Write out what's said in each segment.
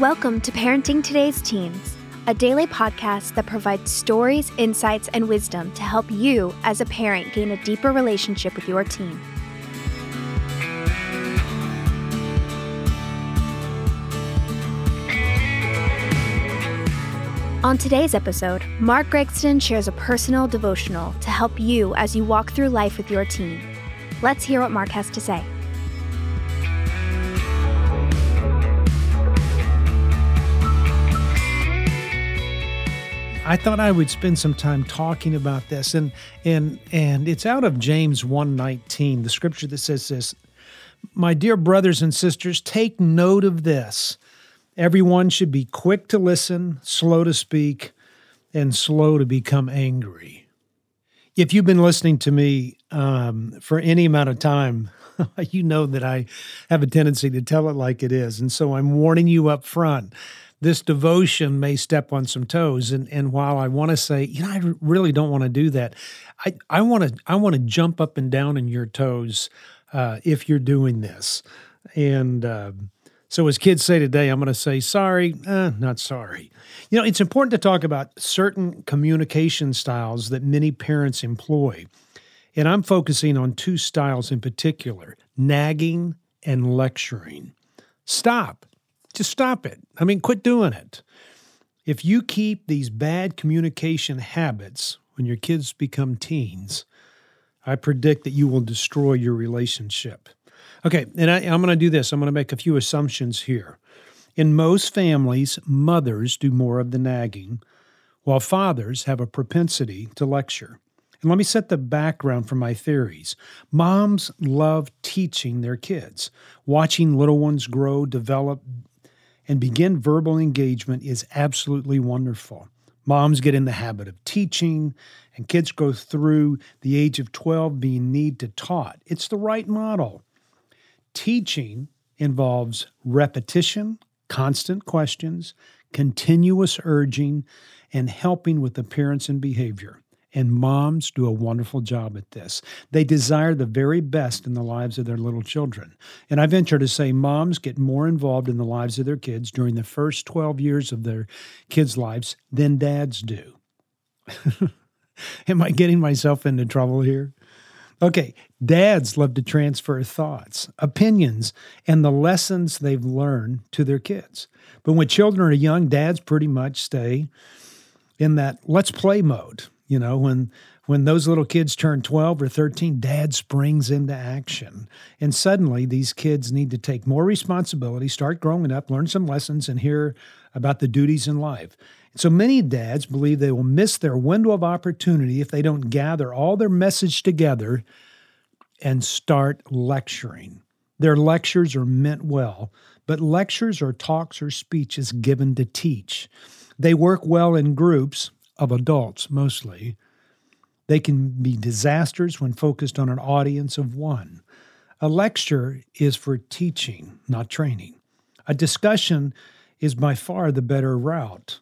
Welcome to Parenting Today's Teens, a daily podcast that provides stories, insights, and wisdom to help you as a parent gain a deeper relationship with your teen. On today's episode, Mark Gregston shares a personal devotional to help you as you walk through life with your teen. Let's hear what Mark has to say. I thought I would spend some time talking about this and and and it's out of James 1:19, the scripture that says this, "My dear brothers and sisters, take note of this. Everyone should be quick to listen, slow to speak, and slow to become angry." If you've been listening to me um, for any amount of time, you know that I have a tendency to tell it like it is, and so I'm warning you up front this devotion may step on some toes. And and while I want to say, you know, I really don't want to do that, I I want to I want to jump up and down in your toes uh, if you're doing this. And uh, so, as kids say today, I'm going to say sorry, eh, not sorry. You know, it's important to talk about certain communication styles that many parents employ. And I'm focusing on two styles in particular nagging and lecturing. Stop. Just stop it. I mean, quit doing it. If you keep these bad communication habits when your kids become teens, I predict that you will destroy your relationship. Okay, and I, am going to do this. I'm going to make a few assumptions here. In most families, mothers do more of the nagging, while fathers have a propensity to lecture. And let me set the background for my theories. Moms love teaching their kids, watching little ones grow, develop, and begin verbal engagement is absolutely wonderful. Moms get in the habit of teaching, and kids go through the age of 12 being need to taught. It's the right model. Teaching involves repetition, constant questions, continuous urging, and helping with appearance and behavior. And moms do a wonderful job at this. They desire the very best in the lives of their little children. And I venture to say moms get more involved in the lives of their kids during the first 12 years of their kids' lives than dads do. Am I getting myself into trouble here? Okay, dads love to transfer thoughts, opinions, and the lessons they've learned to their kids. But when children are young, dads pretty much stay in that let's play mode. You know, when when those little kids turn 12 or 13, dad springs into action. And suddenly these kids need to take more responsibility, start growing up, learn some lessons, and hear about the duties in life. So many dads believe they will miss their window of opportunity if they don't gather all their message together and start lecturing. Their lectures are meant well, but lectures or talks or speeches given to teach. They work well in groups, of adults mostly. They can be disasters when focused on an audience of one. A lecture is for teaching, not training. A discussion is by far the better route,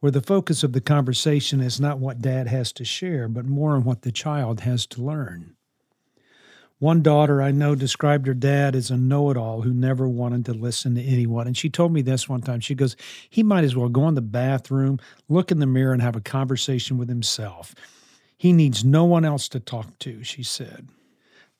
where the focus of the conversation is not what dad has to share, but more on what the child has to learn. One daughter I know described her dad as a know it all who never wanted to listen to anyone. And she told me this one time. She goes, He might as well go in the bathroom, look in the mirror, and have a conversation with himself. He needs no one else to talk to, she said.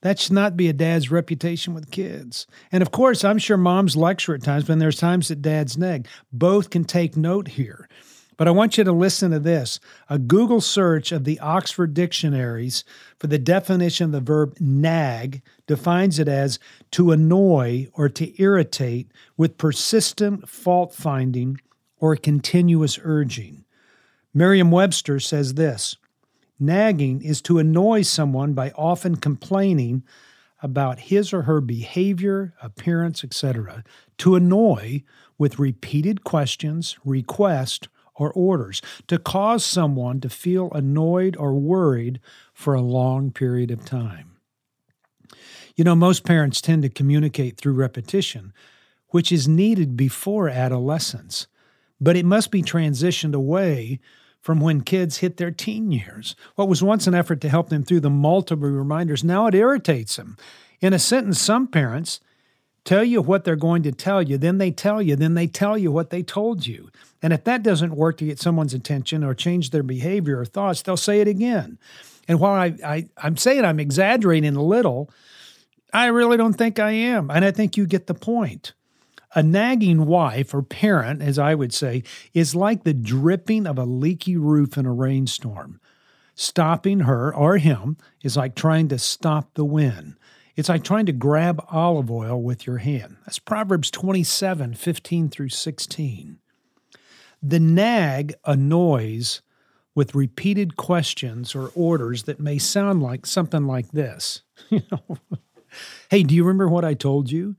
That should not be a dad's reputation with kids. And of course, I'm sure moms lecture at times, but there's times that dads nag. Both can take note here. But I want you to listen to this. A Google search of the Oxford dictionaries for the definition of the verb nag defines it as to annoy or to irritate with persistent fault finding or continuous urging. Merriam Webster says this Nagging is to annoy someone by often complaining about his or her behavior, appearance, etc., to annoy with repeated questions, requests, or orders, to cause someone to feel annoyed or worried for a long period of time. You know, most parents tend to communicate through repetition, which is needed before adolescence, but it must be transitioned away from when kids hit their teen years. What was once an effort to help them through the multiple reminders, now it irritates them. In a sentence, some parents tell you what they're going to tell you, then they tell you, then they tell you what they told you. And if that doesn't work to get someone's attention or change their behavior or thoughts, they'll say it again. And while I, I, I'm saying I'm exaggerating a little, I really don't think I am. And I think you get the point. A nagging wife or parent, as I would say, is like the dripping of a leaky roof in a rainstorm. Stopping her or him is like trying to stop the wind. It's like trying to grab olive oil with your hand. That's Proverbs 27 15 through 16. The nag annoys with repeated questions or orders that may sound like something like this. Hey, do you remember what I told you?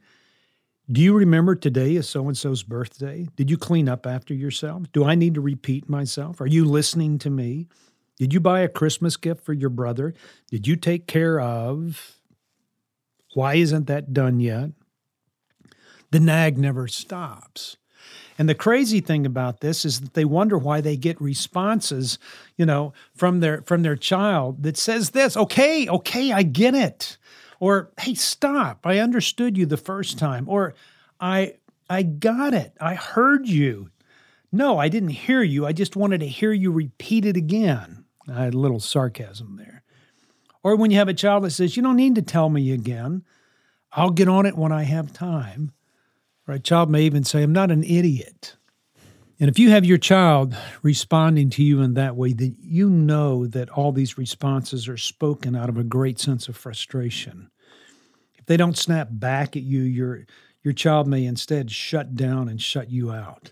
Do you remember today is so and so's birthday? Did you clean up after yourself? Do I need to repeat myself? Are you listening to me? Did you buy a Christmas gift for your brother? Did you take care of? Why isn't that done yet? The nag never stops. And the crazy thing about this is that they wonder why they get responses, you know, from their from their child that says this, "Okay, okay, I get it." Or, "Hey, stop. I understood you the first time." Or, "I I got it. I heard you." No, I didn't hear you. I just wanted to hear you repeat it again. I had a little sarcasm there. Or when you have a child that says, You don't need to tell me again, I'll get on it when I have time. A child may even say, I'm not an idiot. And if you have your child responding to you in that way, then you know that all these responses are spoken out of a great sense of frustration. If they don't snap back at you, your, your child may instead shut down and shut you out.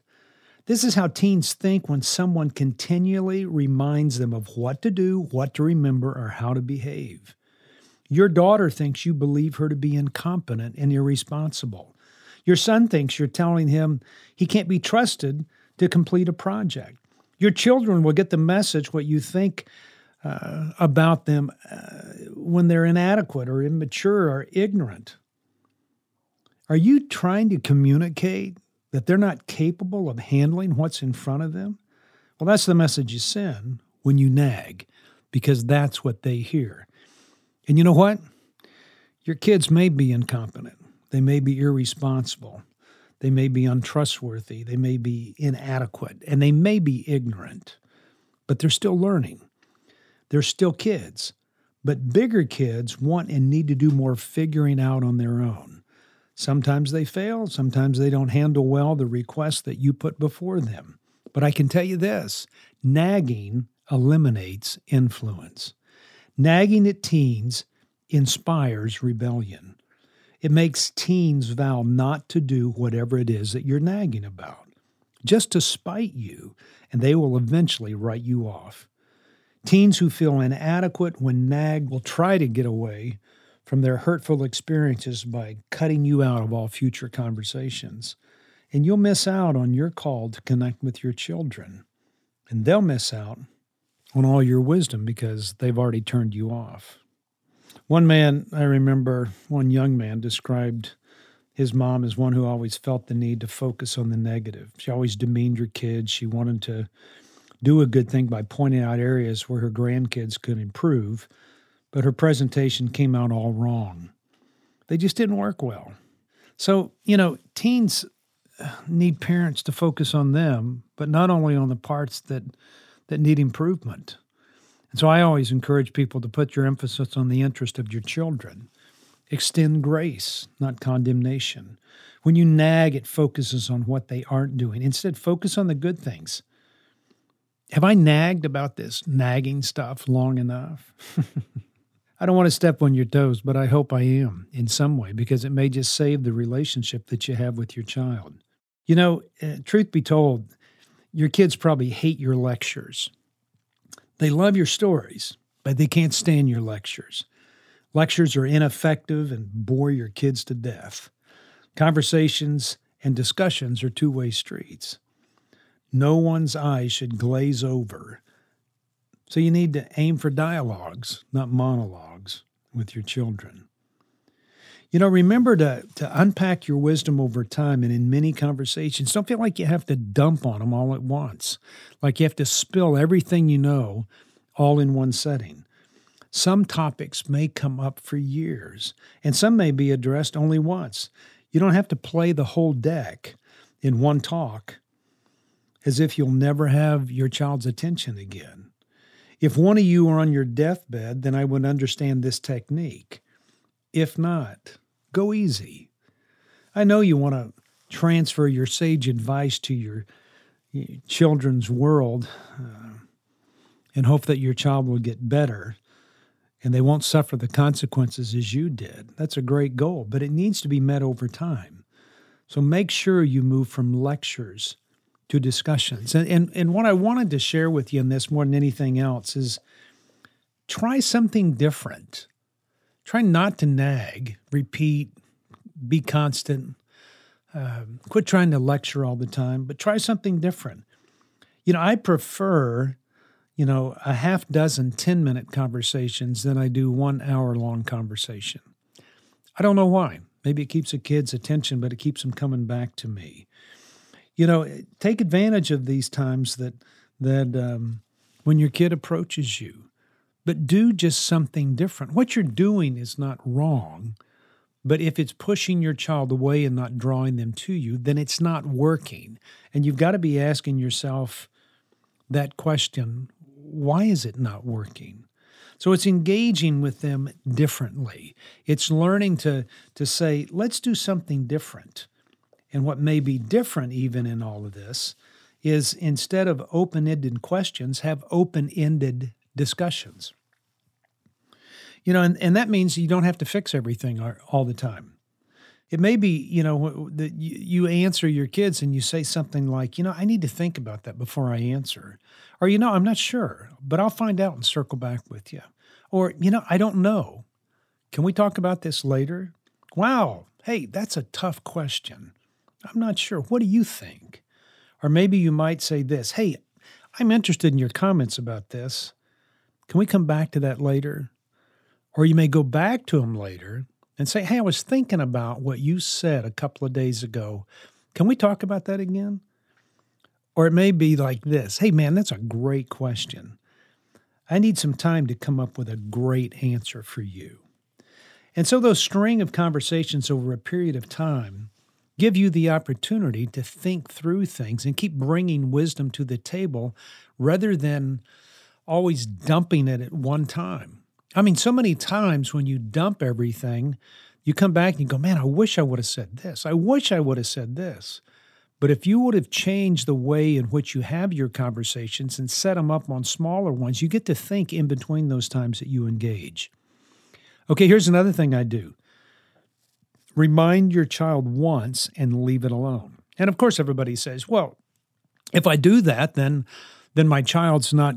This is how teens think when someone continually reminds them of what to do, what to remember, or how to behave. Your daughter thinks you believe her to be incompetent and irresponsible. Your son thinks you're telling him he can't be trusted to complete a project. Your children will get the message what you think uh, about them uh, when they're inadequate or immature or ignorant. Are you trying to communicate that they're not capable of handling what's in front of them? Well, that's the message you send when you nag, because that's what they hear. And you know what? Your kids may be incompetent, they may be irresponsible, they may be untrustworthy, they may be inadequate, and they may be ignorant, but they're still learning. They're still kids. But bigger kids want and need to do more figuring out on their own. Sometimes they fail, sometimes they don't handle well the requests that you put before them. But I can tell you this nagging eliminates influence. Nagging at teens inspires rebellion. It makes teens vow not to do whatever it is that you're nagging about, just to spite you, and they will eventually write you off. Teens who feel inadequate when nagged will try to get away from their hurtful experiences by cutting you out of all future conversations. And you'll miss out on your call to connect with your children. And they'll miss out on all your wisdom because they've already turned you off. One man, I remember, one young man described his mom as one who always felt the need to focus on the negative. She always demeaned her kids. She wanted to do a good thing by pointing out areas where her grandkids could improve but her presentation came out all wrong. They just didn't work well. So, you know, teens uh, need parents to focus on them, but not only on the parts that that need improvement. And so I always encourage people to put your emphasis on the interest of your children. Extend grace, not condemnation. When you nag, it focuses on what they aren't doing. Instead, focus on the good things. Have I nagged about this nagging stuff long enough? I don't want to step on your toes, but I hope I am in some way because it may just save the relationship that you have with your child. You know, uh, truth be told, your kids probably hate your lectures. They love your stories, but they can't stand your lectures. Lectures are ineffective and bore your kids to death. Conversations and discussions are two way streets. No one's eyes should glaze over so you need to aim for dialogues, not monologues, with your children. You know, remember to, to unpack your wisdom over time and in many conversations. Don't feel like you have to dump on them all at once, like you have to spill everything you know all in one setting. Some topics may come up for years, and some may be addressed only once. You don't have to play the whole deck in one talk as if you'll never have your child's attention again. If one of you are on your deathbed, then I would understand this technique. If not, go easy. I know you want to transfer your sage advice to your children's world uh, and hope that your child will get better and they won't suffer the consequences as you did. That's a great goal, but it needs to be met over time. So make sure you move from lectures to discussions. And, and, and what I wanted to share with you in this more than anything else is try something different. Try not to nag, repeat, be constant. Uh, quit trying to lecture all the time, but try something different. You know, I prefer you know, a half dozen 10 minute conversations than I do one hour long conversation. I don't know why. Maybe it keeps a kid's attention, but it keeps them coming back to me. You know, take advantage of these times that that um, when your kid approaches you, but do just something different. What you're doing is not wrong, but if it's pushing your child away and not drawing them to you, then it's not working. And you've got to be asking yourself that question why is it not working? So it's engaging with them differently. It's learning to, to say, let's do something different. And what may be different, even in all of this, is instead of open ended questions, have open ended discussions. You know, and, and that means you don't have to fix everything all the time. It may be, you know, that you answer your kids and you say something like, you know, I need to think about that before I answer. Or, you know, I'm not sure, but I'll find out and circle back with you. Or, you know, I don't know. Can we talk about this later? Wow, hey, that's a tough question. I'm not sure. What do you think? Or maybe you might say this Hey, I'm interested in your comments about this. Can we come back to that later? Or you may go back to them later and say, Hey, I was thinking about what you said a couple of days ago. Can we talk about that again? Or it may be like this Hey, man, that's a great question. I need some time to come up with a great answer for you. And so, those string of conversations over a period of time give you the opportunity to think through things and keep bringing wisdom to the table rather than always dumping it at one time. I mean, so many times when you dump everything, you come back and you go, Man, I wish I would have said this. I wish I would have said this. But if you would have changed the way in which you have your conversations and set them up on smaller ones, you get to think in between those times that you engage. Okay, here's another thing I do remind your child once and leave it alone. And of course, everybody says, well, if I do that, then then my child's not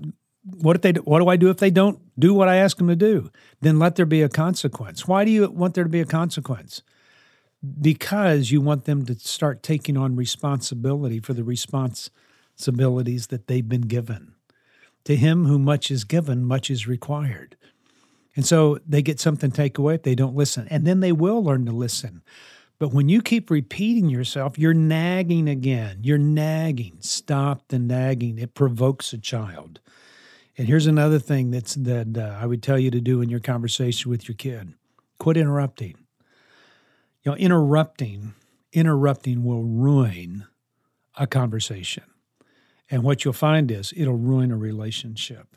what if they what do I do if they don't do what I ask them to do? Then let there be a consequence. Why do you want there to be a consequence? because you want them to start taking on responsibility for the responsibilities that they've been given. To him who much is given, much is required. And so they get something take away if they don't listen. And then they will learn to listen. But when you keep repeating yourself, you're nagging again. You're nagging. Stop the nagging. It provokes a child. And here's another thing that's that uh, I would tell you to do in your conversation with your kid. Quit interrupting. You know, interrupting, interrupting will ruin a conversation. And what you'll find is it'll ruin a relationship.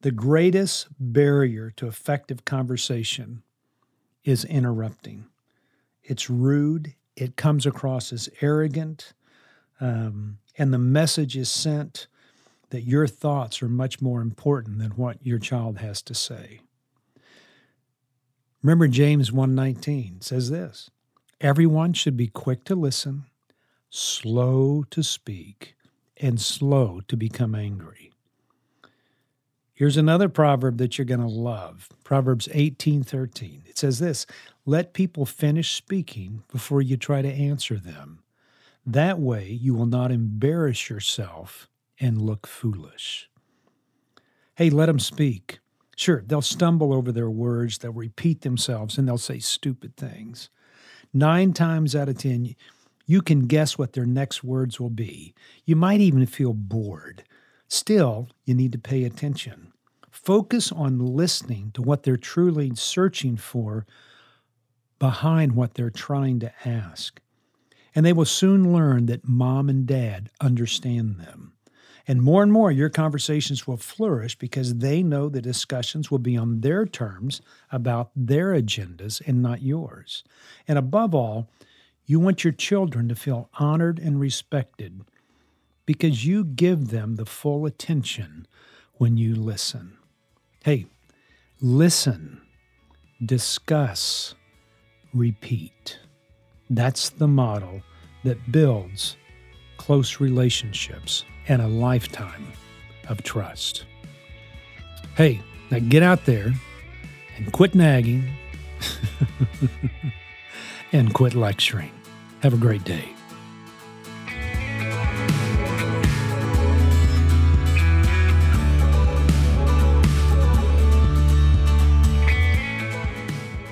The greatest barrier to effective conversation is interrupting. It's rude, it comes across as arrogant, um, and the message is sent that your thoughts are much more important than what your child has to say. Remember James 1:19 says this. Everyone should be quick to listen, slow to speak, and slow to become angry. Here's another proverb that you're going to love. Proverbs 18:13. It says this, "Let people finish speaking before you try to answer them. That way you will not embarrass yourself and look foolish." Hey, let them speak. Sure, they'll stumble over their words, they'll repeat themselves, and they'll say stupid things. Nine times out of 10, you can guess what their next words will be. You might even feel bored. Still, you need to pay attention. Focus on listening to what they're truly searching for behind what they're trying to ask. And they will soon learn that mom and dad understand them. And more and more, your conversations will flourish because they know the discussions will be on their terms about their agendas and not yours. And above all, you want your children to feel honored and respected because you give them the full attention when you listen. Hey, listen, discuss, repeat. That's the model that builds close relationships and a lifetime of trust. Hey, now get out there and quit nagging and quit lecturing. Have a great day.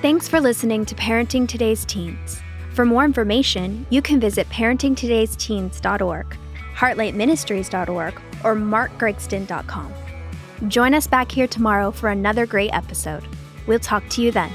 Thanks for listening to Parenting Today's Teens. For more information, you can visit parentingtodaysteens.org, heartlightministries.org, or markgregston.com. Join us back here tomorrow for another great episode. We'll talk to you then.